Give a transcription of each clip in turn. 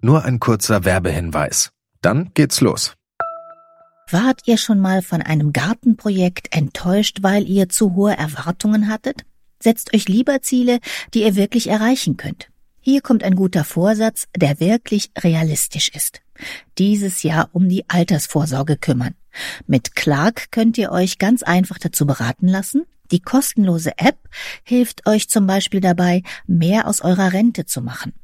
Nur ein kurzer Werbehinweis. Dann geht's los. Wart ihr schon mal von einem Gartenprojekt enttäuscht, weil ihr zu hohe Erwartungen hattet? Setzt euch lieber Ziele, die ihr wirklich erreichen könnt. Hier kommt ein guter Vorsatz, der wirklich realistisch ist. Dieses Jahr um die Altersvorsorge kümmern. Mit Clark könnt ihr euch ganz einfach dazu beraten lassen. Die kostenlose App hilft euch zum Beispiel dabei, mehr aus eurer Rente zu machen.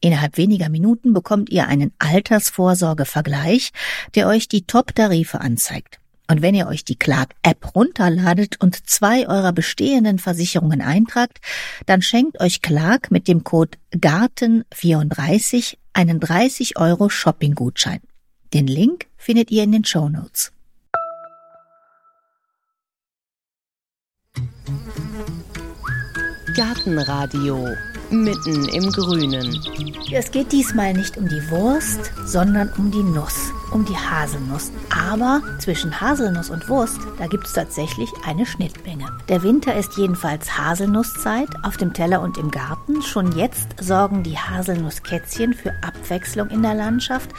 Innerhalb weniger Minuten bekommt ihr einen Altersvorsorgevergleich, der euch die Top-Tarife anzeigt. Und wenn ihr euch die Clark-App runterladet und zwei eurer bestehenden Versicherungen eintragt, dann schenkt euch Clark mit dem Code GARTEN34 einen 30 Euro Shopping-Gutschein. Den Link findet ihr in den Show Notes. Gartenradio mitten im Grünen. Es geht diesmal nicht um die Wurst, sondern um die Nuss, um die Haselnuss. Aber zwischen Haselnuss und Wurst, da gibt es tatsächlich eine Schnittmenge. Der Winter ist jedenfalls Haselnusszeit auf dem Teller und im Garten. Schon jetzt sorgen die Haselnusskätzchen für Abwechslung in der Landschaft.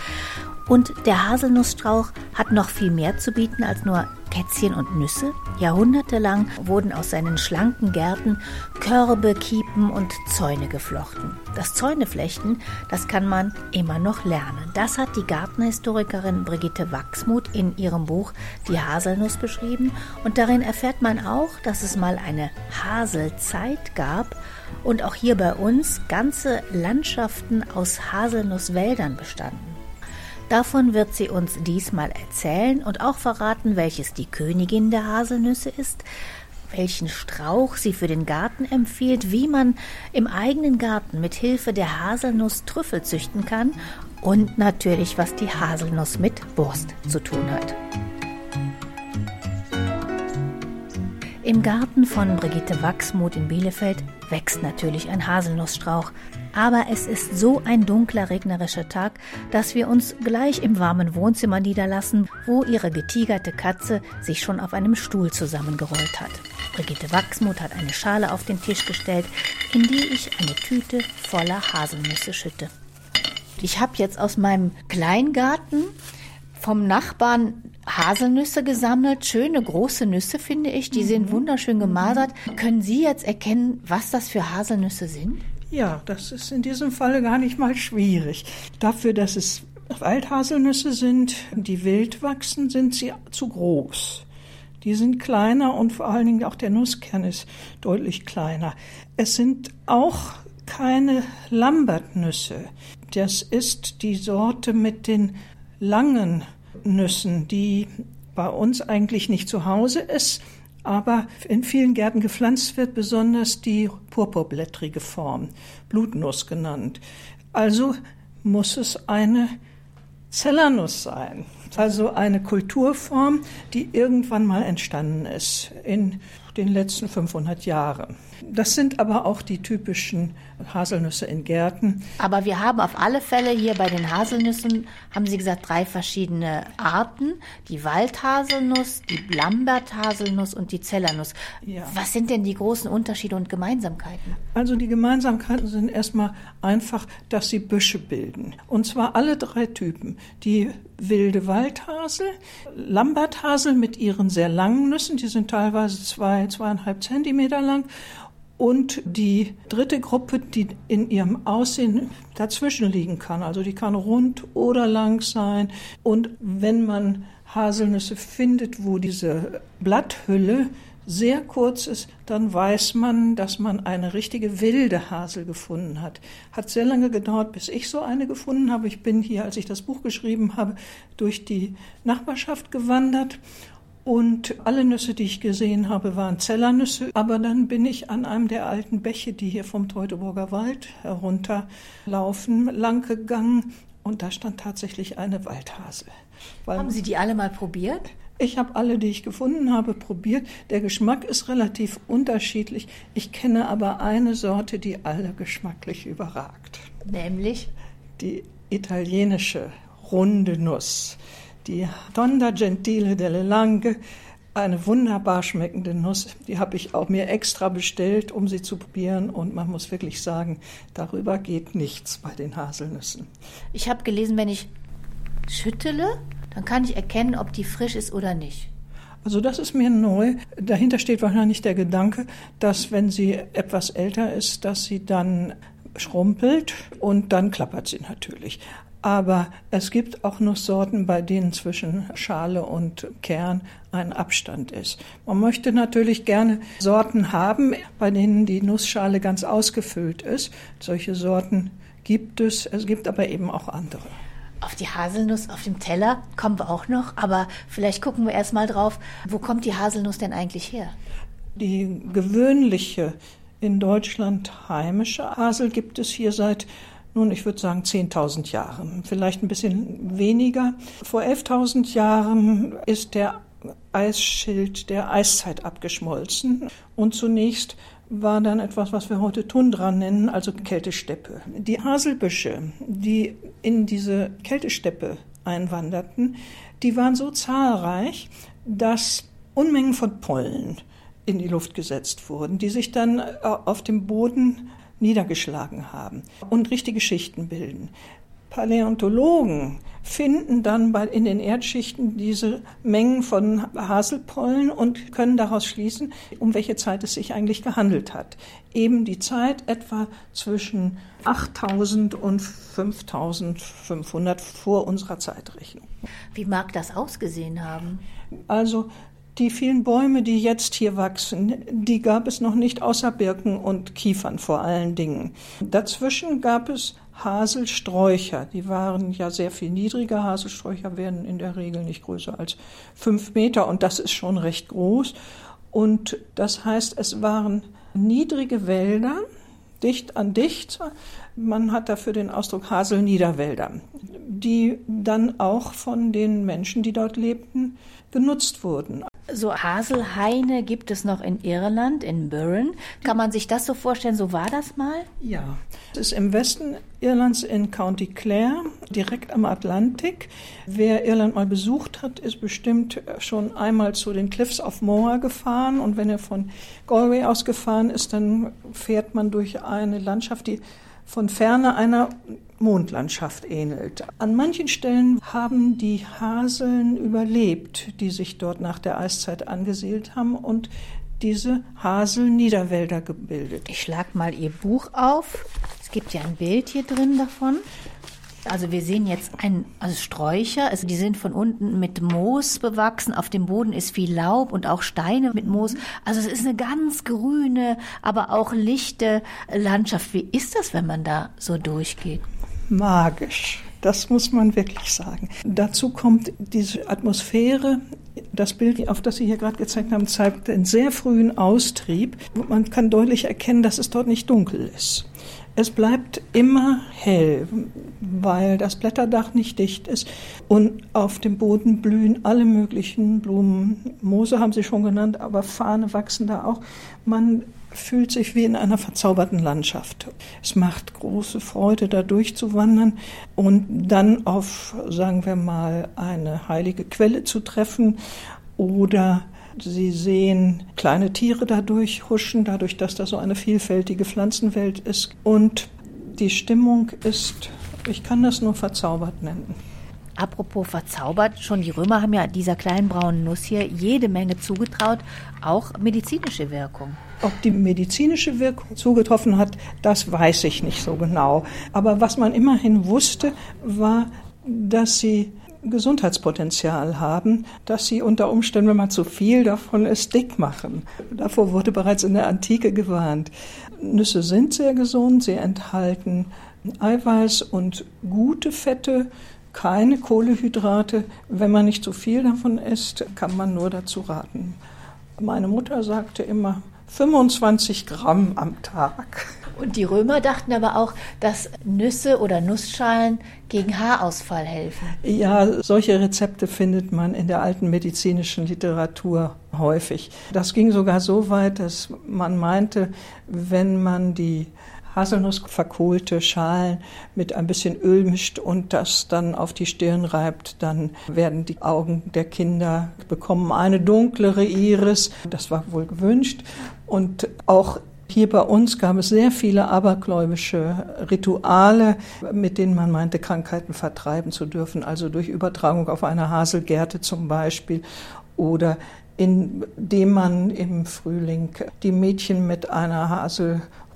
Und der Haselnussstrauch hat noch viel mehr zu bieten als nur Kätzchen und Nüsse. Jahrhundertelang wurden aus seinen schlanken Gärten Körbe, Kiepen und Zäune geflochten. Das Zäuneflechten, das kann man immer noch lernen. Das hat die Gartenhistorikerin Brigitte Wachsmuth in ihrem Buch Die Haselnuss beschrieben. Und darin erfährt man auch, dass es mal eine Haselzeit gab und auch hier bei uns ganze Landschaften aus Haselnusswäldern bestanden. Davon wird sie uns diesmal erzählen und auch verraten, welches die Königin der Haselnüsse ist, welchen Strauch sie für den Garten empfiehlt, wie man im eigenen Garten mit Hilfe der Haselnuss Trüffel züchten kann und natürlich, was die Haselnuss mit Wurst zu tun hat. Im Garten von Brigitte Wachsmuth in Bielefeld wächst natürlich ein Haselnussstrauch, aber es ist so ein dunkler, regnerischer Tag, dass wir uns gleich im warmen Wohnzimmer niederlassen, wo ihre getigerte Katze sich schon auf einem Stuhl zusammengerollt hat. Brigitte Wachsmuth hat eine Schale auf den Tisch gestellt, in die ich eine Tüte voller Haselnüsse schütte. Ich habe jetzt aus meinem Kleingarten vom Nachbarn Haselnüsse gesammelt, schöne große Nüsse finde ich, die sind mhm. wunderschön gemasert. Können Sie jetzt erkennen, was das für Haselnüsse sind? Ja, das ist in diesem Fall gar nicht mal schwierig. Dafür, dass es Waldhaselnüsse sind, die wild wachsen, sind sie zu groß. Die sind kleiner und vor allen Dingen auch der Nusskern ist deutlich kleiner. Es sind auch keine Lambertnüsse. Das ist die Sorte mit den langen Nüssen, die bei uns eigentlich nicht zu Hause ist, aber in vielen Gärten gepflanzt wird, besonders die purpurblättrige Form, Blutnuss genannt. Also muss es eine Zellernuss sein, also eine Kulturform, die irgendwann mal entstanden ist in den letzten 500 Jahren. Das sind aber auch die typischen Haselnüsse in Gärten. Aber wir haben auf alle Fälle hier bei den Haselnüssen, haben Sie gesagt, drei verschiedene Arten. Die Waldhaselnuss, die Lambert-Haselnuss und die Zellernuss. Ja. Was sind denn die großen Unterschiede und Gemeinsamkeiten? Also die Gemeinsamkeiten sind erstmal einfach, dass sie Büsche bilden. Und zwar alle drei Typen. Die wilde Waldhasel, Lamberthasel mit ihren sehr langen Nüssen, die sind teilweise zwei, zweieinhalb Zentimeter lang und die dritte Gruppe, die in ihrem Aussehen dazwischen liegen kann. Also die kann rund oder lang sein. Und wenn man Haselnüsse findet, wo diese Blatthülle sehr kurz ist, dann weiß man, dass man eine richtige wilde Hasel gefunden hat. Hat sehr lange gedauert, bis ich so eine gefunden habe. Ich bin hier, als ich das Buch geschrieben habe, durch die Nachbarschaft gewandert und alle Nüsse, die ich gesehen habe, waren Zellernüsse. Aber dann bin ich an einem der alten Bäche, die hier vom Teutoburger Wald herunterlaufen, lang gegangen. Und da stand tatsächlich eine Waldhasel. Weil Haben Sie die alle mal probiert? Ich habe alle, die ich gefunden habe, probiert. Der Geschmack ist relativ unterschiedlich. Ich kenne aber eine Sorte, die alle geschmacklich überragt. Nämlich? Die italienische runde Nuss die Tonda Gentile delle Lange, eine wunderbar schmeckende Nuss. Die habe ich auch mir extra bestellt, um sie zu probieren. Und man muss wirklich sagen, darüber geht nichts bei den Haselnüssen. Ich habe gelesen, wenn ich schüttele, dann kann ich erkennen, ob die frisch ist oder nicht. Also das ist mir neu. Dahinter steht wahrscheinlich der Gedanke, dass wenn sie etwas älter ist, dass sie dann schrumpelt und dann klappert sie natürlich. Aber es gibt auch Nusssorten, bei denen zwischen Schale und Kern ein Abstand ist. Man möchte natürlich gerne Sorten haben, bei denen die Nussschale ganz ausgefüllt ist. Solche Sorten gibt es. Es gibt aber eben auch andere. Auf die Haselnuss auf dem Teller kommen wir auch noch, aber vielleicht gucken wir erst mal drauf, wo kommt die Haselnuss denn eigentlich her? Die gewöhnliche in Deutschland heimische Hasel gibt es hier seit nun, ich würde sagen 10.000 Jahren, vielleicht ein bisschen weniger. Vor 11.000 Jahren ist der Eisschild der Eiszeit abgeschmolzen und zunächst war dann etwas, was wir heute Tundra nennen, also Kältesteppe. Die Haselbüsche, die in diese Kältesteppe einwanderten, die waren so zahlreich, dass Unmengen von Pollen in die Luft gesetzt wurden, die sich dann äh, auf dem Boden niedergeschlagen haben und richtige Schichten bilden. Paläontologen finden dann bei, in den Erdschichten diese Mengen von Haselpollen und können daraus schließen, um welche Zeit es sich eigentlich gehandelt hat. Eben die Zeit etwa zwischen 8000 und 5500 vor unserer Zeitrechnung. Wie mag das ausgesehen haben? Also die vielen Bäume, die jetzt hier wachsen, die gab es noch nicht außer Birken und Kiefern vor allen Dingen. Dazwischen gab es Haselsträucher. Die waren ja sehr viel niedriger. Haselsträucher werden in der Regel nicht größer als fünf Meter und das ist schon recht groß. Und das heißt, es waren niedrige Wälder, dicht an dicht. Man hat dafür den Ausdruck Haselniederwälder, die dann auch von den Menschen, die dort lebten, genutzt wurden. So Haselhaine gibt es noch in Irland, in Burren. Kann man sich das so vorstellen? So war das mal? Ja, es ist im Westen Irlands in County Clare, direkt am Atlantik. Wer Irland mal besucht hat, ist bestimmt schon einmal zu den Cliffs of Moher gefahren. Und wenn er von Galway aus gefahren ist, dann fährt man durch eine Landschaft, die von ferne einer Mondlandschaft ähnelt. An manchen Stellen haben die Haseln überlebt, die sich dort nach der Eiszeit angesiedelt haben und diese Haselniederwälder gebildet. Ich schlag mal Ihr Buch auf. Es gibt ja ein Bild hier drin davon. Also wir sehen jetzt ein also Sträucher, also die sind von unten mit Moos bewachsen, auf dem Boden ist viel Laub und auch Steine mit Moos. Also es ist eine ganz grüne, aber auch lichte Landschaft. Wie ist das, wenn man da so durchgeht? Magisch. Das muss man wirklich sagen. Dazu kommt diese Atmosphäre. Das Bild, auf das Sie hier gerade gezeigt haben, zeigt einen sehr frühen Austrieb. Man kann deutlich erkennen, dass es dort nicht dunkel ist. Es bleibt immer hell, weil das Blätterdach nicht dicht ist und auf dem Boden blühen alle möglichen Blumen. Moose haben Sie schon genannt, aber Fahne wachsen da auch. Man fühlt sich wie in einer verzauberten Landschaft. Es macht große Freude, da durchzuwandern und dann auf, sagen wir mal, eine heilige Quelle zu treffen oder Sie sehen kleine Tiere dadurch huschen, dadurch, dass da so eine vielfältige Pflanzenwelt ist. Und die Stimmung ist, ich kann das nur verzaubert nennen. Apropos verzaubert, schon die Römer haben ja dieser kleinen braunen Nuss hier jede Menge zugetraut, auch medizinische Wirkung. Ob die medizinische Wirkung zugetroffen hat, das weiß ich nicht so genau. Aber was man immerhin wusste, war, dass sie Gesundheitspotenzial haben, dass sie unter Umständen, wenn man zu viel davon ist, dick machen. Davor wurde bereits in der Antike gewarnt. Nüsse sind sehr gesund, sie enthalten Eiweiß und gute Fette, keine Kohlehydrate. Wenn man nicht zu viel davon isst, kann man nur dazu raten. Meine Mutter sagte immer 25 Gramm am Tag. Und die Römer dachten aber auch, dass Nüsse oder Nussschalen gegen Haarausfall helfen. Ja, solche Rezepte findet man in der alten medizinischen Literatur häufig. Das ging sogar so weit, dass man meinte, wenn man die Haselnuss verkohlte Schalen mit ein bisschen Öl mischt und das dann auf die Stirn reibt, dann werden die Augen der Kinder bekommen eine dunklere Iris. Das war wohl gewünscht. Und auch hier bei uns gab es sehr viele abergläubische Rituale, mit denen man meinte, Krankheiten vertreiben zu dürfen, also durch Übertragung auf eine Haselgärte zum Beispiel oder indem man im Frühling die Mädchen mit einer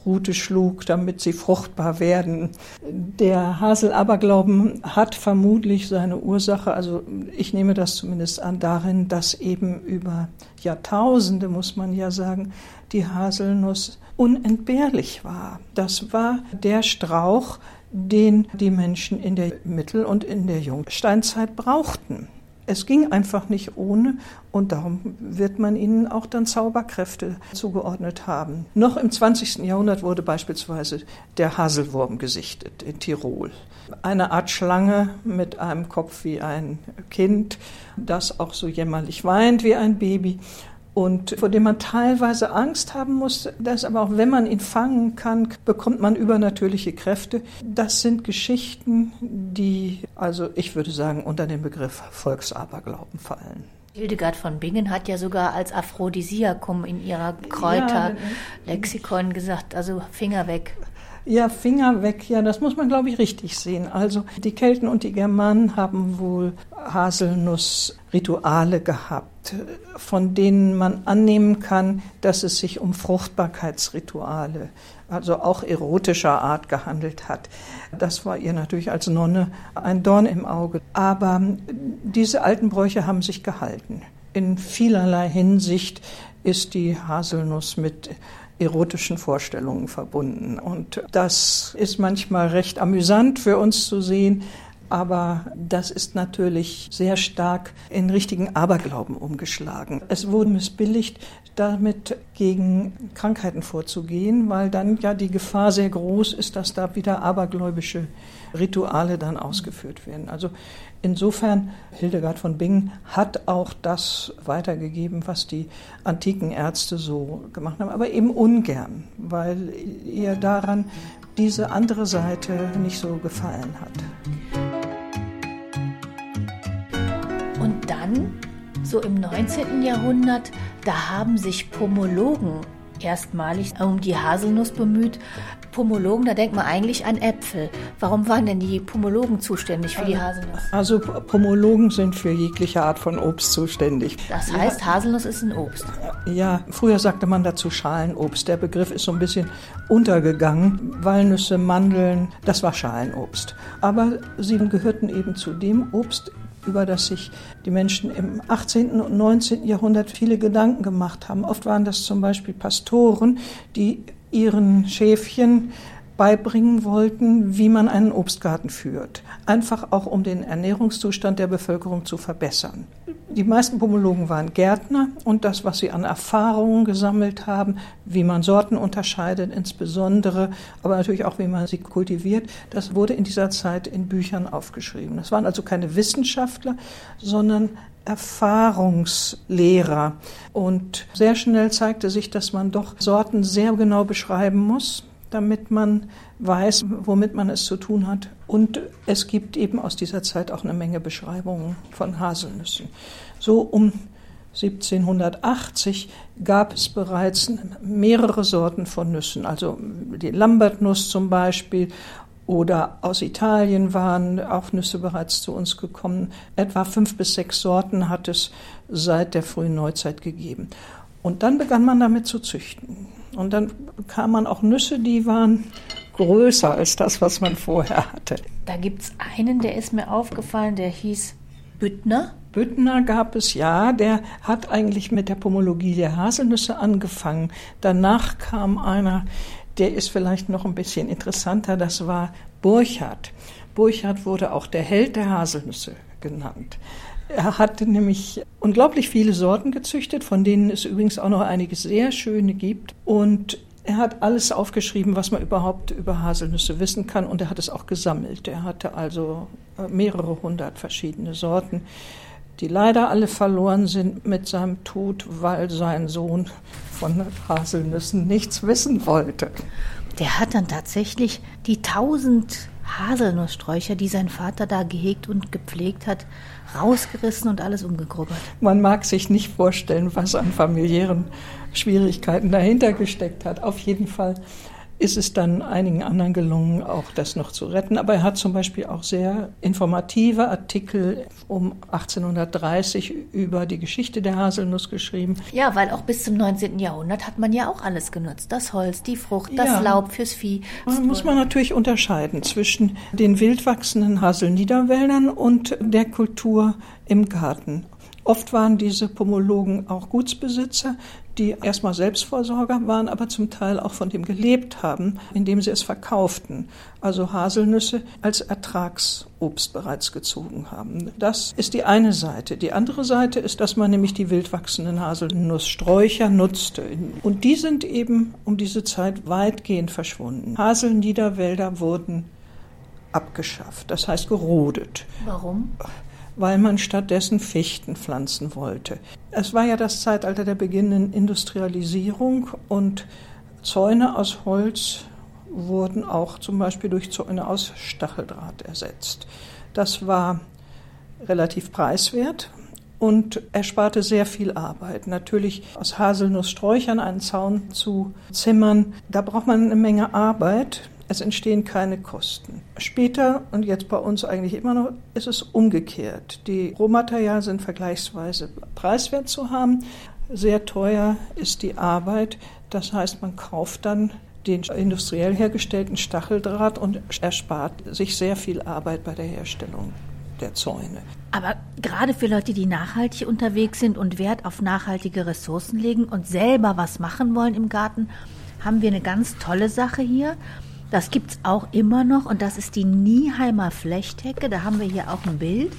Haselrute schlug, damit sie fruchtbar werden. Der Haselaberglauben hat vermutlich seine Ursache, also ich nehme das zumindest an, darin, dass eben über Jahrtausende, muss man ja sagen, die Haselnuss unentbehrlich war. Das war der Strauch, den die Menschen in der Mittel- und in der Jungsteinzeit brauchten. Es ging einfach nicht ohne und darum wird man ihnen auch dann Zauberkräfte zugeordnet haben. Noch im 20. Jahrhundert wurde beispielsweise der Haselwurm gesichtet in Tirol. Eine Art Schlange mit einem Kopf wie ein Kind, das auch so jämmerlich weint wie ein Baby und vor dem man teilweise Angst haben muss, dass aber auch wenn man ihn fangen kann, bekommt man übernatürliche Kräfte. Das sind Geschichten, die, also ich würde sagen, unter den Begriff Volksaberglauben fallen. Hildegard von Bingen hat ja sogar als Aphrodisiakum in ihrer Kräuterlexikon gesagt, also Finger weg. Ja, Finger weg, ja, das muss man, glaube ich, richtig sehen. Also die Kelten und die Germanen haben wohl Haselnussrituale gehabt, von denen man annehmen kann, dass es sich um Fruchtbarkeitsrituale, also auch erotischer Art gehandelt hat. Das war ihr natürlich als Nonne ein Dorn im Auge. Aber diese alten Bräuche haben sich gehalten. In vielerlei Hinsicht ist die Haselnuss mit erotischen Vorstellungen verbunden. Und das ist manchmal recht amüsant für uns zu sehen, aber das ist natürlich sehr stark in richtigen Aberglauben umgeschlagen. Es wurde missbilligt, damit gegen Krankheiten vorzugehen, weil dann ja die Gefahr sehr groß ist, dass da wieder abergläubische Rituale dann ausgeführt werden. Also insofern, Hildegard von Bingen hat auch das weitergegeben, was die antiken Ärzte so gemacht haben, aber eben ungern, weil ihr daran diese andere Seite nicht so gefallen hat. Und dann, so im 19. Jahrhundert, da haben sich Pomologen erstmalig um die Haselnuss bemüht. Pomologen, da denkt man eigentlich an Äpfel. Warum waren denn die Pomologen zuständig für die Haselnuss? Also Pomologen sind für jegliche Art von Obst zuständig. Das heißt, Haselnuss ist ein Obst. Ja, früher sagte man dazu Schalenobst. Der Begriff ist so ein bisschen untergegangen. Walnüsse, Mandeln, das war Schalenobst. Aber sie gehörten eben zu dem Obst, über das sich die Menschen im 18. und 19. Jahrhundert viele Gedanken gemacht haben. Oft waren das zum Beispiel Pastoren, die ihren Schäfchen beibringen wollten, wie man einen Obstgarten führt. Einfach auch, um den Ernährungszustand der Bevölkerung zu verbessern. Die meisten Pomologen waren Gärtner und das, was sie an Erfahrungen gesammelt haben, wie man Sorten unterscheidet insbesondere, aber natürlich auch, wie man sie kultiviert, das wurde in dieser Zeit in Büchern aufgeschrieben. Das waren also keine Wissenschaftler, sondern Erfahrungslehrer. Und sehr schnell zeigte sich, dass man doch Sorten sehr genau beschreiben muss damit man weiß, womit man es zu tun hat. Und es gibt eben aus dieser Zeit auch eine Menge Beschreibungen von Haselnüssen. So um 1780 gab es bereits mehrere Sorten von Nüssen, also die Lambertnuss zum Beispiel oder aus Italien waren auch Nüsse bereits zu uns gekommen. Etwa fünf bis sechs Sorten hat es seit der frühen Neuzeit gegeben. Und dann begann man damit zu züchten. Und dann bekam man auch Nüsse, die waren größer als das, was man vorher hatte. Da gibt es einen, der ist mir aufgefallen, der hieß Büttner. Büttner gab es ja, der hat eigentlich mit der Pomologie der Haselnüsse angefangen. Danach kam einer, der ist vielleicht noch ein bisschen interessanter, das war Burchard. Burchard wurde auch der Held der Haselnüsse genannt. Er hat nämlich unglaublich viele Sorten gezüchtet, von denen es übrigens auch noch einige sehr schöne gibt. Und er hat alles aufgeschrieben, was man überhaupt über Haselnüsse wissen kann. Und er hat es auch gesammelt. Er hatte also äh, mehrere hundert verschiedene Sorten, die leider alle verloren sind mit seinem Tod, weil sein Sohn von Haselnüssen nichts wissen wollte. Der hat dann tatsächlich die tausend Haselnusssträucher, die sein Vater da gehegt und gepflegt hat, rausgerissen und alles umgegrubbert. Man mag sich nicht vorstellen, was an familiären Schwierigkeiten dahinter gesteckt hat. Auf jeden Fall ist es dann einigen anderen gelungen, auch das noch zu retten. Aber er hat zum Beispiel auch sehr informative Artikel um 1830 über die Geschichte der Haselnuss geschrieben. Ja, weil auch bis zum 19. Jahrhundert hat man ja auch alles genutzt. Das Holz, die Frucht, das ja. Laub fürs Vieh. Da muss man natürlich unterscheiden zwischen den wildwachsenden Haselniederwäldern und der Kultur im Garten. Oft waren diese Pomologen auch Gutsbesitzer, die erstmal Selbstversorger waren, aber zum Teil auch von dem gelebt haben, indem sie es verkauften. Also Haselnüsse als Ertragsobst bereits gezogen haben. Das ist die eine Seite. Die andere Seite ist, dass man nämlich die wildwachsenden Haselnusssträucher nutzte. Und die sind eben um diese Zeit weitgehend verschwunden. Haselniederwälder wurden abgeschafft, das heißt gerodet. Warum? Weil man stattdessen Fichten pflanzen wollte. Es war ja das Zeitalter der beginnenden Industrialisierung und Zäune aus Holz wurden auch zum Beispiel durch Zäune aus Stacheldraht ersetzt. Das war relativ preiswert und ersparte sehr viel Arbeit. Natürlich aus Haselnusssträuchern einen Zaun zu zimmern, da braucht man eine Menge Arbeit. Es entstehen keine Kosten. Später und jetzt bei uns eigentlich immer noch ist es umgekehrt. Die Rohmaterialien sind vergleichsweise preiswert zu haben. Sehr teuer ist die Arbeit. Das heißt, man kauft dann den industriell hergestellten Stacheldraht und erspart sich sehr viel Arbeit bei der Herstellung der Zäune. Aber gerade für Leute, die nachhaltig unterwegs sind und Wert auf nachhaltige Ressourcen legen und selber was machen wollen im Garten, haben wir eine ganz tolle Sache hier. Das gibt es auch immer noch und das ist die Nieheimer Flechthecke. Da haben wir hier auch ein Bild.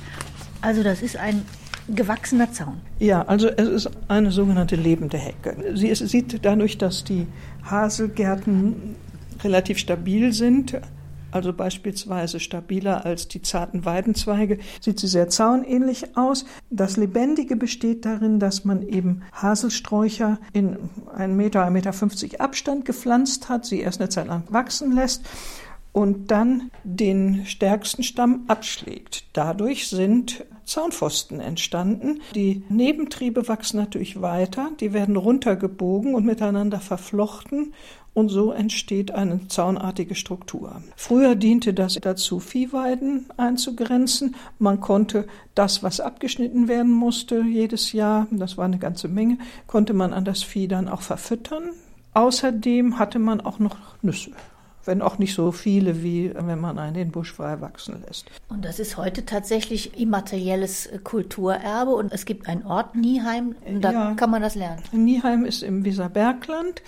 Also das ist ein gewachsener Zaun. Ja, also es ist eine sogenannte lebende Hecke. Sie sieht dadurch, dass die Haselgärten relativ stabil sind, also beispielsweise stabiler als die zarten Weidenzweige, sieht sie sehr zaunähnlich aus. Das Lebendige besteht darin, dass man eben Haselsträucher in 1 Meter, 1,50 Meter 50 Abstand gepflanzt hat, sie erst eine Zeit lang wachsen lässt und dann den stärksten Stamm abschlägt. Dadurch sind Zaunpfosten entstanden. Die Nebentriebe wachsen natürlich weiter, die werden runtergebogen und miteinander verflochten und so entsteht eine zaunartige Struktur. Früher diente das dazu, Viehweiden einzugrenzen. Man konnte das, was abgeschnitten werden musste jedes Jahr, das war eine ganze Menge, konnte man an das Vieh dann auch verfüttern. Außerdem hatte man auch noch Nüsse wenn auch nicht so viele, wie wenn man einen den Busch frei wachsen lässt. Und das ist heute tatsächlich immaterielles Kulturerbe und es gibt einen Ort, Nieheim, und da ja, kann man das lernen. Nieheim ist im Weserbergland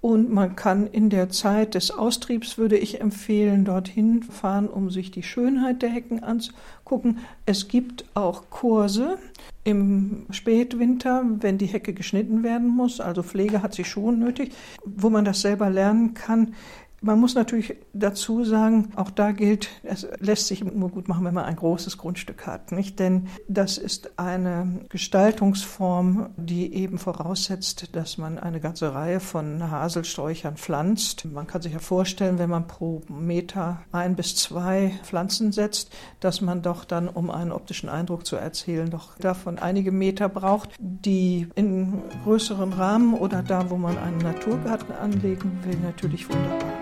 und man kann in der Zeit des Austriebs, würde ich empfehlen, dorthin fahren, um sich die Schönheit der Hecken anzugucken. Es gibt auch Kurse im Spätwinter, wenn die Hecke geschnitten werden muss. Also Pflege hat sie schon nötig, wo man das selber lernen kann. Man muss natürlich dazu sagen, auch da gilt, es lässt sich nur gut machen, wenn man ein großes Grundstück hat, nicht? Denn das ist eine Gestaltungsform, die eben voraussetzt, dass man eine ganze Reihe von Haselsträuchern pflanzt. Man kann sich ja vorstellen, wenn man pro Meter ein bis zwei Pflanzen setzt, dass man doch dann, um einen optischen Eindruck zu erzielen, doch davon einige Meter braucht, die in größeren Rahmen oder da, wo man einen Naturgarten anlegen will, natürlich wunderbar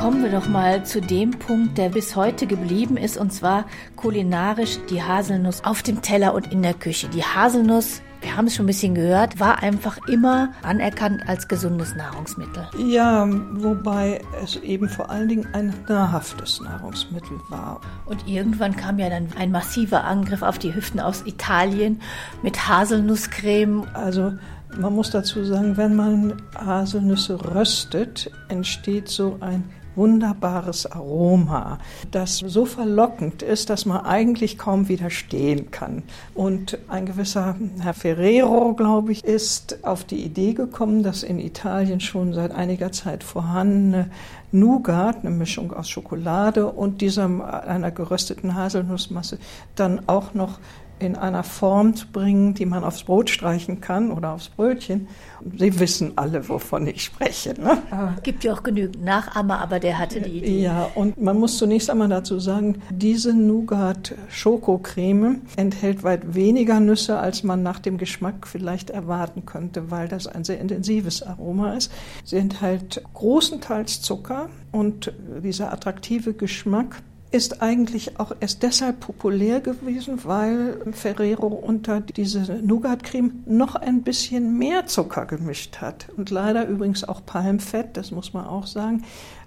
kommen wir doch mal zu dem Punkt, der bis heute geblieben ist, und zwar kulinarisch die Haselnuss auf dem Teller und in der Küche. Die Haselnuss wir haben es schon ein bisschen gehört, war einfach immer anerkannt als gesundes Nahrungsmittel. Ja, wobei es eben vor allen Dingen ein nahrhaftes Nahrungsmittel war. Und irgendwann kam ja dann ein massiver Angriff auf die Hüften aus Italien mit Haselnusscreme. Also man muss dazu sagen, wenn man Haselnüsse röstet, entsteht so ein wunderbares Aroma, das so verlockend ist, dass man eigentlich kaum widerstehen kann. Und ein gewisser Herr Ferrero, glaube ich, ist auf die Idee gekommen, dass in Italien schon seit einiger Zeit vorhandene Nougat, eine Mischung aus Schokolade und dieser einer gerösteten Haselnussmasse, dann auch noch in einer Form zu bringen, die man aufs Brot streichen kann oder aufs Brötchen. Sie wissen alle, wovon ich spreche. Ne? Gibt ja auch genügend Nachahmer, aber der hatte die Idee. Ja, und man muss zunächst einmal dazu sagen, diese Nougat-Schokocreme enthält weit weniger Nüsse, als man nach dem Geschmack vielleicht erwarten könnte, weil das ein sehr intensives Aroma ist. Sie enthält großenteils Zucker und dieser attraktive Geschmack ist eigentlich auch erst deshalb populär gewesen, weil Ferrero unter diese Nougat-Creme noch ein bisschen mehr Zucker gemischt hat. Und leider übrigens auch Palmfett, das muss man auch sagen.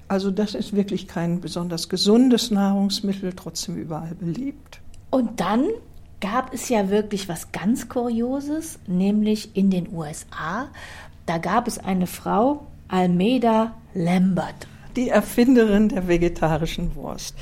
Also das ist wirklich kein besonders gesundes Nahrungsmittel, trotzdem überall beliebt. Und dann gab es ja wirklich was ganz Kurioses, nämlich in den USA. Da gab es eine Frau, Almeida Lambert die Erfinderin der vegetarischen Wurst.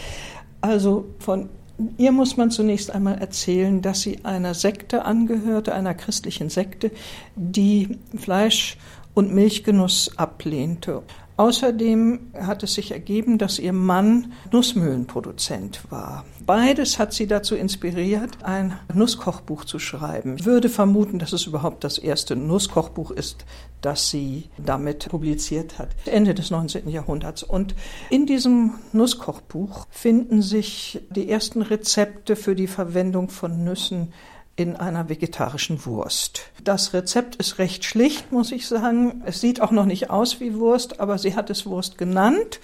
Also von ihr muss man zunächst einmal erzählen, dass sie einer Sekte angehörte, einer christlichen Sekte, die Fleisch und Milchgenuss ablehnte. Außerdem hat es sich ergeben, dass ihr Mann Nussmühlenproduzent war. Beides hat sie dazu inspiriert, ein Nusskochbuch zu schreiben. Ich würde vermuten, dass es überhaupt das erste Nusskochbuch ist, das sie damit publiziert hat. Ende des 19. Jahrhunderts. Und in diesem Nusskochbuch finden sich die ersten Rezepte für die Verwendung von Nüssen in einer vegetarischen Wurst. Das Rezept ist recht schlicht, muss ich sagen. Es sieht auch noch nicht aus wie Wurst, aber sie hat es Wurst genannt.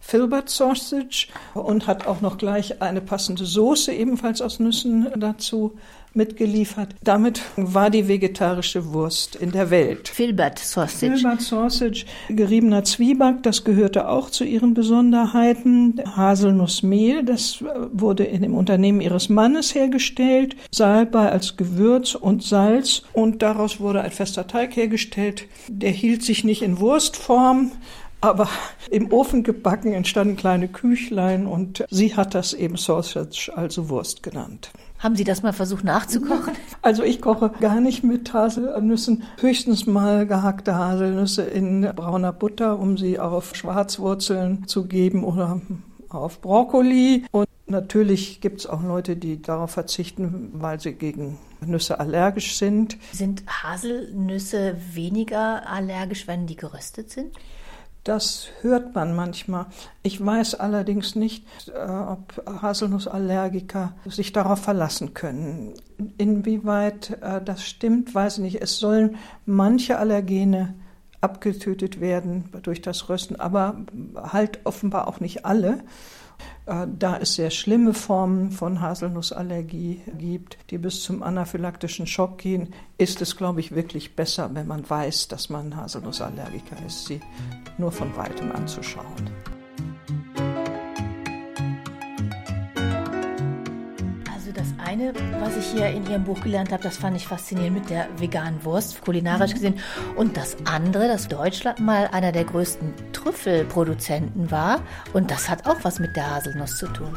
Filbert Sausage und hat auch noch gleich eine passende Soße ebenfalls aus Nüssen dazu mitgeliefert. Damit war die vegetarische Wurst in der Welt. Filbert Sausage. Filbert Sausage, geriebener Zwieback, das gehörte auch zu ihren Besonderheiten. Haselnussmehl, das wurde in dem Unternehmen ihres Mannes hergestellt. Salbei als Gewürz und Salz. Und daraus wurde ein fester Teig hergestellt. Der hielt sich nicht in Wurstform, aber im Ofen gebacken entstanden kleine Küchlein und sie hat das eben Sausage, also Wurst genannt. Haben Sie das mal versucht nachzukochen? Also ich koche gar nicht mit Haselnüssen, höchstens mal gehackte Haselnüsse in brauner Butter, um sie auf Schwarzwurzeln zu geben oder auf Brokkoli. Und natürlich gibt es auch Leute, die darauf verzichten, weil sie gegen Nüsse allergisch sind. Sind Haselnüsse weniger allergisch, wenn die geröstet sind? Das hört man manchmal. Ich weiß allerdings nicht, äh, ob Haselnussallergiker sich darauf verlassen können. Inwieweit äh, das stimmt, weiß ich nicht. Es sollen manche Allergene abgetötet werden durch das Rösten, aber halt offenbar auch nicht alle. Äh, da es sehr schlimme Formen von Haselnussallergie gibt, die bis zum anaphylaktischen Schock gehen, ist es, glaube ich, wirklich besser, wenn man weiß, dass man Haselnussallergiker ist, sie nur von weitem anzuschauen. eine, was ich hier in Ihrem Buch gelernt habe, das fand ich faszinierend mit der veganen Wurst, kulinarisch gesehen. Und das andere, dass Deutschland mal einer der größten Trüffelproduzenten war. Und das hat auch was mit der Haselnuss zu tun.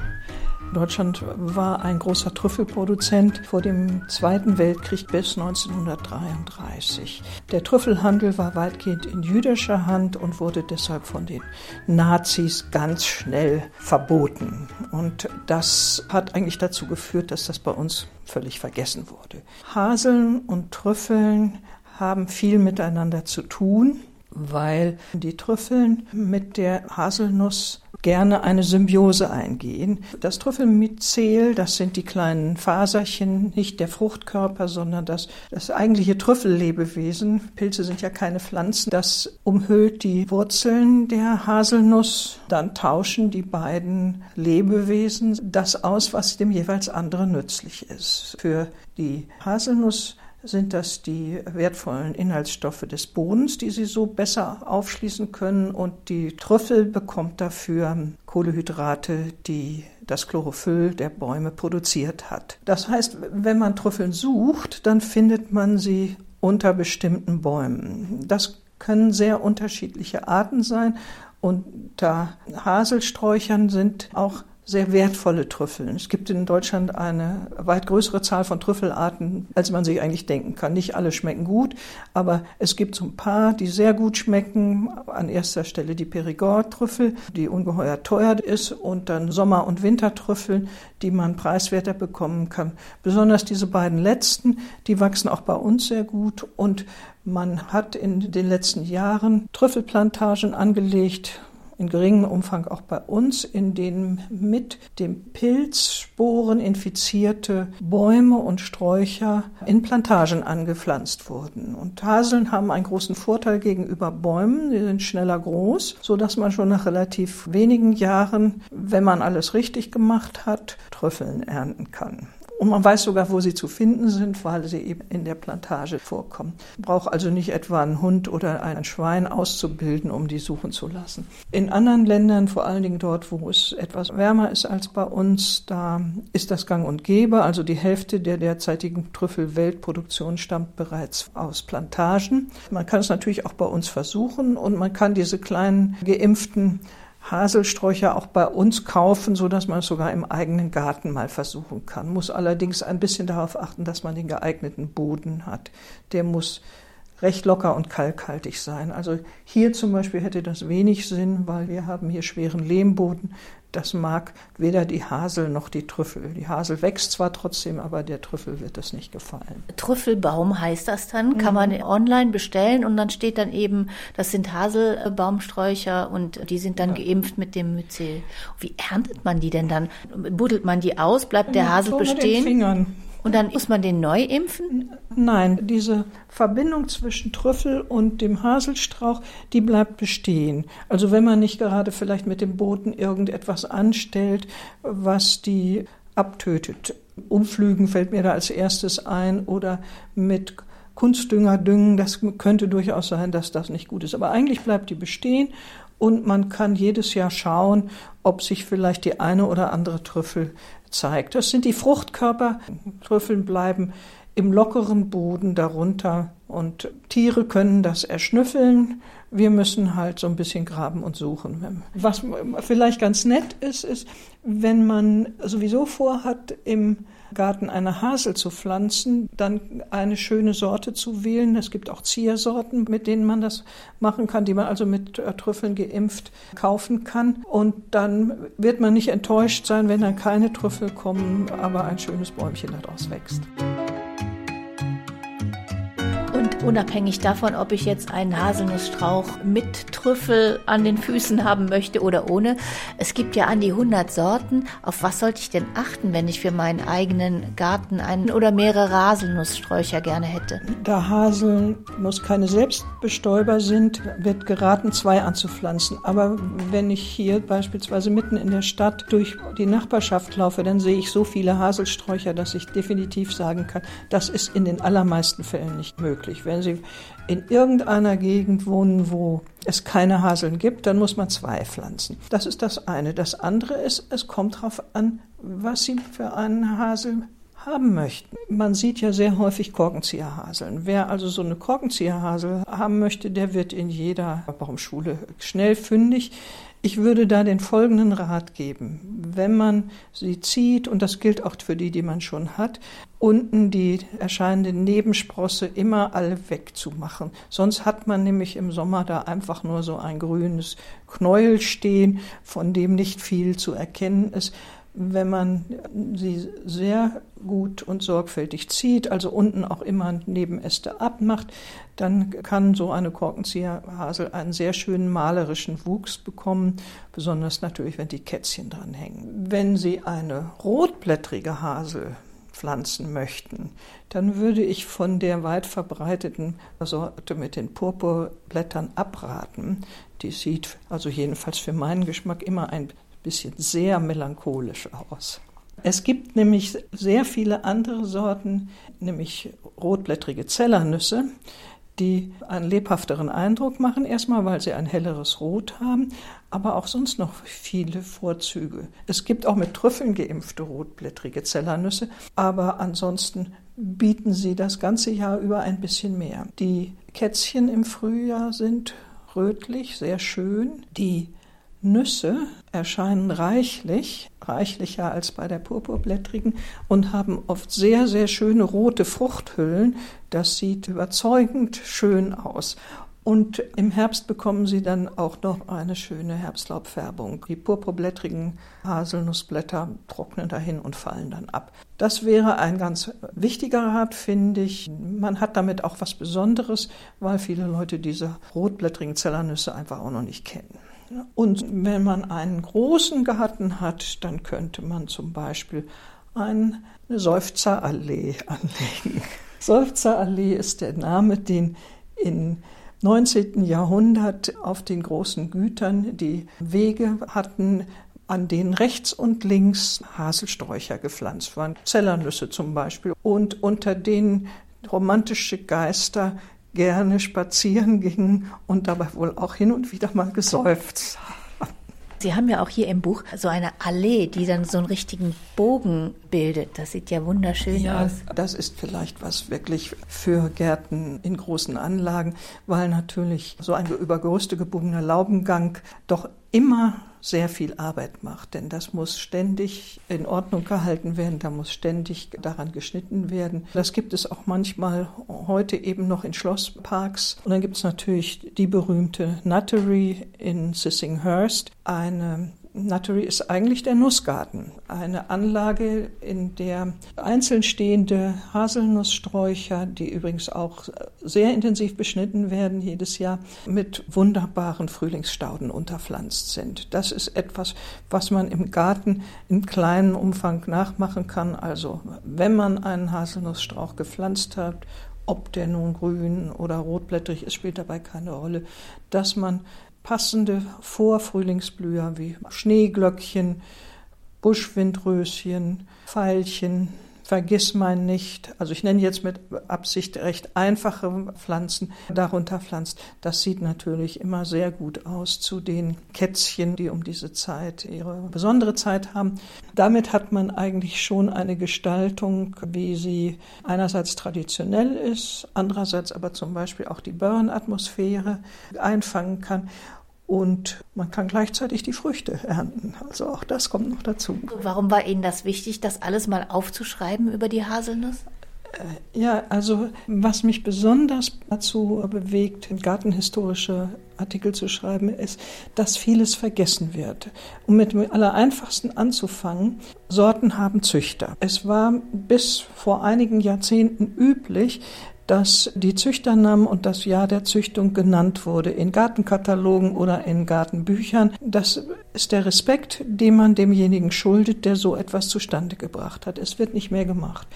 Deutschland war ein großer Trüffelproduzent vor dem Zweiten Weltkrieg bis 1933. Der Trüffelhandel war weitgehend in jüdischer Hand und wurde deshalb von den Nazis ganz schnell verboten. Und das hat eigentlich dazu geführt, dass das bei uns völlig vergessen wurde. Haseln und Trüffeln haben viel miteinander zu tun, weil die Trüffeln mit der Haselnuss gerne eine Symbiose eingehen. Das Trüffelmyzel, das sind die kleinen Faserchen, nicht der Fruchtkörper, sondern das, das eigentliche Trüffellebewesen. Pilze sind ja keine Pflanzen. Das umhüllt die Wurzeln der Haselnuss. Dann tauschen die beiden Lebewesen das aus, was dem jeweils anderen nützlich ist. Für die Haselnuss sind das die wertvollen Inhaltsstoffe des Bodens, die sie so besser aufschließen können. Und die Trüffel bekommt dafür Kohlehydrate, die das Chlorophyll der Bäume produziert hat. Das heißt, wenn man Trüffeln sucht, dann findet man sie unter bestimmten Bäumen. Das können sehr unterschiedliche Arten sein. Unter Haselsträuchern sind auch sehr wertvolle Trüffel. Es gibt in Deutschland eine weit größere Zahl von Trüffelarten, als man sich eigentlich denken kann. Nicht alle schmecken gut, aber es gibt so ein paar, die sehr gut schmecken. An erster Stelle die Perigord-Trüffel, die ungeheuer teuer ist, und dann Sommer- und Wintertrüffel, die man preiswerter bekommen kann. Besonders diese beiden letzten, die wachsen auch bei uns sehr gut und man hat in den letzten Jahren Trüffelplantagen angelegt, in geringem Umfang auch bei uns, in denen mit dem Pilzsporen infizierte Bäume und Sträucher in Plantagen angepflanzt wurden. Und Haseln haben einen großen Vorteil gegenüber Bäumen, die sind schneller groß, so dass man schon nach relativ wenigen Jahren, wenn man alles richtig gemacht hat, Trüffeln ernten kann. Und man weiß sogar, wo sie zu finden sind, weil sie eben in der Plantage vorkommen. Braucht also nicht etwa einen Hund oder ein Schwein auszubilden, um die suchen zu lassen. In anderen Ländern, vor allen Dingen dort, wo es etwas wärmer ist als bei uns, da ist das gang und gäbe. Also die Hälfte der derzeitigen Trüffelweltproduktion stammt bereits aus Plantagen. Man kann es natürlich auch bei uns versuchen und man kann diese kleinen geimpften Haselsträucher auch bei uns kaufen, so dass man es sogar im eigenen Garten mal versuchen kann. Muss allerdings ein bisschen darauf achten, dass man den geeigneten Boden hat. Der muss recht locker und kalkhaltig sein. Also hier zum Beispiel hätte das wenig Sinn, weil wir haben hier schweren Lehmboden. Das mag weder die Hasel noch die Trüffel. Die Hasel wächst zwar trotzdem, aber der Trüffel wird das nicht gefallen. Trüffelbaum heißt das dann? Kann man mhm. online bestellen und dann steht dann eben, das sind Haselbaumsträucher und die sind dann ja. geimpft mit dem Myzel. Wie erntet man die denn dann? Buddelt man die aus? Bleibt der Hasel bestehen? Mit den Fingern. Und dann muss man den neu impfen? Nein, diese Verbindung zwischen Trüffel und dem Haselstrauch, die bleibt bestehen. Also wenn man nicht gerade vielleicht mit dem Boden irgendetwas anstellt, was die abtötet. Umflügen fällt mir da als erstes ein oder mit Kunstdünger düngen, das könnte durchaus sein, dass das nicht gut ist. Aber eigentlich bleibt die bestehen und man kann jedes Jahr schauen, ob sich vielleicht die eine oder andere Trüffel zeigt. Das sind die Fruchtkörper. Trüffeln bleiben im lockeren Boden darunter und Tiere können das erschnüffeln. Wir müssen halt so ein bisschen graben und suchen. Was vielleicht ganz nett ist, ist, wenn man sowieso vorhat, im Garten eine Hasel zu pflanzen, dann eine schöne Sorte zu wählen. Es gibt auch Ziersorten, mit denen man das machen kann, die man also mit äh, Trüffeln geimpft kaufen kann. Und dann wird man nicht enttäuscht sein, wenn dann keine Trüffel kommen, aber ein schönes Bäumchen daraus wächst. Unabhängig davon, ob ich jetzt einen Haselnussstrauch mit Trüffel an den Füßen haben möchte oder ohne. Es gibt ja an die 100 Sorten. Auf was sollte ich denn achten, wenn ich für meinen eigenen Garten einen oder mehrere Haselnusssträucher gerne hätte? Da Haselnuss keine Selbstbestäuber sind, wird geraten, zwei anzupflanzen. Aber wenn ich hier beispielsweise mitten in der Stadt durch die Nachbarschaft laufe, dann sehe ich so viele Haselsträucher, dass ich definitiv sagen kann, das ist in den allermeisten Fällen nicht möglich wenn Sie in irgendeiner Gegend wohnen, wo es keine Haseln gibt, dann muss man zwei pflanzen. Das ist das eine. Das andere ist, es kommt darauf an, was Sie für einen Hasel haben möchten. Man sieht ja sehr häufig Korkenzieherhaseln. Wer also so eine Korkenzieherhasel haben möchte, der wird in jeder Baumschule schnell fündig. Ich würde da den folgenden Rat geben. Wenn man sie zieht, und das gilt auch für die, die man schon hat, unten die erscheinenden Nebensprosse immer alle wegzumachen. Sonst hat man nämlich im Sommer da einfach nur so ein grünes Knäuel stehen, von dem nicht viel zu erkennen ist wenn man sie sehr gut und sorgfältig zieht, also unten auch immer Nebenäste abmacht, dann kann so eine Korkenzieherhasel einen sehr schönen malerischen Wuchs bekommen, besonders natürlich, wenn die Kätzchen dran hängen. Wenn Sie eine rotblättrige Hasel pflanzen möchten, dann würde ich von der weit verbreiteten Sorte mit den Purpurblättern abraten. Die sieht also jedenfalls für meinen Geschmack immer ein bisschen sehr melancholisch aus. Es gibt nämlich sehr viele andere Sorten, nämlich rotblättrige Zellernüsse, die einen lebhafteren Eindruck machen, erstmal weil sie ein helleres Rot haben, aber auch sonst noch viele Vorzüge. Es gibt auch mit Trüffeln geimpfte rotblättrige Zellernüsse, aber ansonsten bieten sie das ganze Jahr über ein bisschen mehr. Die Kätzchen im Frühjahr sind rötlich, sehr schön. Die Nüsse erscheinen reichlich, reichlicher als bei der purpurblättrigen und haben oft sehr, sehr schöne rote Fruchthüllen. Das sieht überzeugend schön aus. Und im Herbst bekommen sie dann auch noch eine schöne Herbstlaubfärbung. Die purpurblättrigen Haselnussblätter trocknen dahin und fallen dann ab. Das wäre ein ganz wichtiger Rat, finde ich. Man hat damit auch was Besonderes, weil viele Leute diese rotblättrigen Zellernüsse einfach auch noch nicht kennen. Und wenn man einen großen Garten hat, dann könnte man zum Beispiel eine Seufzerallee anlegen. Seufzerallee ist der Name, den in 19. Jahrhundert auf den großen Gütern die Wege hatten, an denen rechts und links Haselsträucher gepflanzt waren, Zellernüsse zum Beispiel, und unter denen romantische Geister gerne spazieren gingen und dabei wohl auch hin und wieder mal geseufzt haben. Sie haben ja auch hier im Buch so eine Allee, die dann so einen richtigen Bogen bildet. Das sieht ja wunderschön ja, aus. Das ist vielleicht was wirklich für Gärten in großen Anlagen, weil natürlich so ein über Gerüste gebogener Laubengang doch immer sehr viel Arbeit macht, denn das muss ständig in Ordnung gehalten werden, da muss ständig daran geschnitten werden. Das gibt es auch manchmal heute eben noch in Schlossparks. Und dann gibt es natürlich die berühmte Nuttery in Sissinghurst, eine Nuttery ist eigentlich der Nussgarten, eine Anlage, in der einzeln stehende Haselnusssträucher, die übrigens auch sehr intensiv beschnitten werden jedes Jahr, mit wunderbaren Frühlingsstauden unterpflanzt sind. Das ist etwas, was man im Garten in kleinem Umfang nachmachen kann. Also wenn man einen Haselnussstrauch gepflanzt hat ob der nun grün oder rotblättrig ist, spielt dabei keine Rolle, dass man passende Vorfrühlingsblüher wie Schneeglöckchen, Buschwindröschen, Veilchen, Vergissmein nicht. Also ich nenne jetzt mit Absicht recht einfache Pflanzen darunter pflanzt. Das sieht natürlich immer sehr gut aus zu den Kätzchen, die um diese Zeit ihre besondere Zeit haben. Damit hat man eigentlich schon eine Gestaltung, wie sie einerseits traditionell ist, andererseits aber zum Beispiel auch die Burn-Atmosphäre einfangen kann und man kann gleichzeitig die Früchte ernten. Also auch das kommt noch dazu. Warum war Ihnen das wichtig, das alles mal aufzuschreiben über die Haselnuss? Äh, ja, also was mich besonders dazu bewegt, gartenhistorische Artikel zu schreiben, ist, dass vieles vergessen wird. Um mit dem Allereinfachsten anzufangen, Sorten haben Züchter. Es war bis vor einigen Jahrzehnten üblich, dass die Züchternamen und das Jahr der Züchtung genannt wurde in Gartenkatalogen oder in Gartenbüchern. Das ist der Respekt, den man demjenigen schuldet, der so etwas zustande gebracht hat. Es wird nicht mehr gemacht.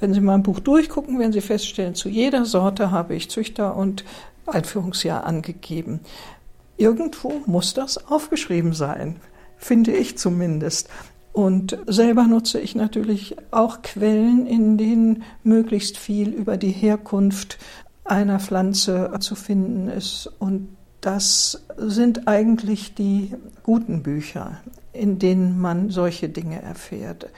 Wenn Sie mein Buch durchgucken, werden Sie feststellen, zu jeder Sorte habe ich Züchter und Einführungsjahr angegeben. Irgendwo muss das aufgeschrieben sein, finde ich zumindest. Und selber nutze ich natürlich auch Quellen, in denen möglichst viel über die Herkunft einer Pflanze zu finden ist. Und das sind eigentlich die guten Bücher, in denen man solche Dinge erfährt.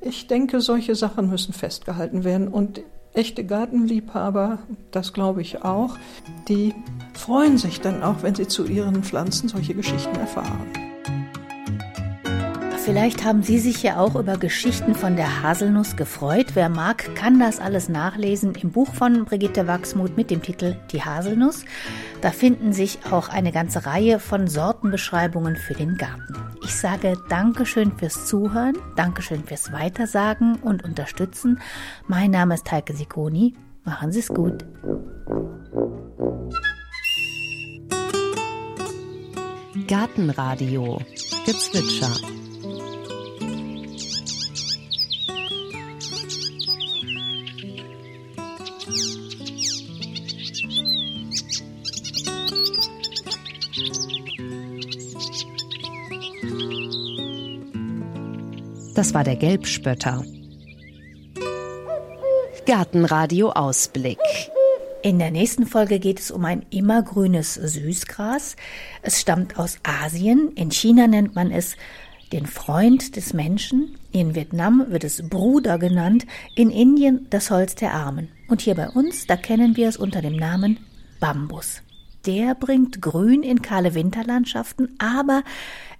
Ich denke, solche Sachen müssen festgehalten werden. Und echte Gartenliebhaber, das glaube ich auch, die freuen sich dann auch, wenn sie zu ihren Pflanzen solche Geschichten erfahren. Vielleicht haben Sie sich ja auch über Geschichten von der Haselnuss gefreut. Wer mag, kann das alles nachlesen im Buch von Brigitte Wachsmuth mit dem Titel Die Haselnuss. Da finden sich auch eine ganze Reihe von Sortenbeschreibungen für den Garten. Ich sage Dankeschön fürs Zuhören, Dankeschön fürs Weitersagen und Unterstützen. Mein Name ist Heike Sikoni. Machen Sie es gut. Gartenradio Gezwitscher Das war der Gelbspötter. Gartenradio Ausblick. In der nächsten Folge geht es um ein immergrünes Süßgras. Es stammt aus Asien. In China nennt man es den Freund des Menschen. In Vietnam wird es Bruder genannt. In Indien das Holz der Armen. Und hier bei uns, da kennen wir es unter dem Namen Bambus. Der bringt Grün in kahle Winterlandschaften, aber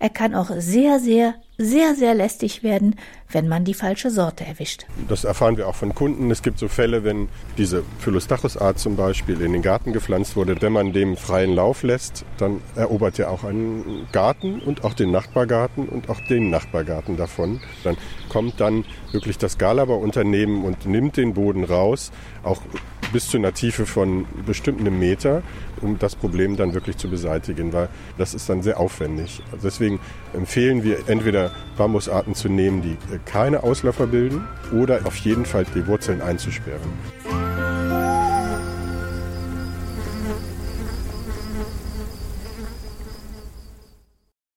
er kann auch sehr, sehr, sehr, sehr lästig werden, wenn man die falsche Sorte erwischt. Das erfahren wir auch von Kunden. Es gibt so Fälle, wenn diese Phylostachus-Art zum Beispiel in den Garten gepflanzt wurde, wenn man dem freien Lauf lässt, dann erobert er auch einen Garten und auch den Nachbargarten und auch den Nachbargarten davon. Dann kommt dann wirklich das Galaber-Unternehmen und nimmt den Boden raus, auch bis zu einer Tiefe von bestimmten Meter, um das Problem dann wirklich zu beseitigen, weil das ist dann sehr aufwendig. Deswegen empfehlen wir entweder Bambusarten zu nehmen, die keine Ausläufer bilden, oder auf jeden Fall die Wurzeln einzusperren.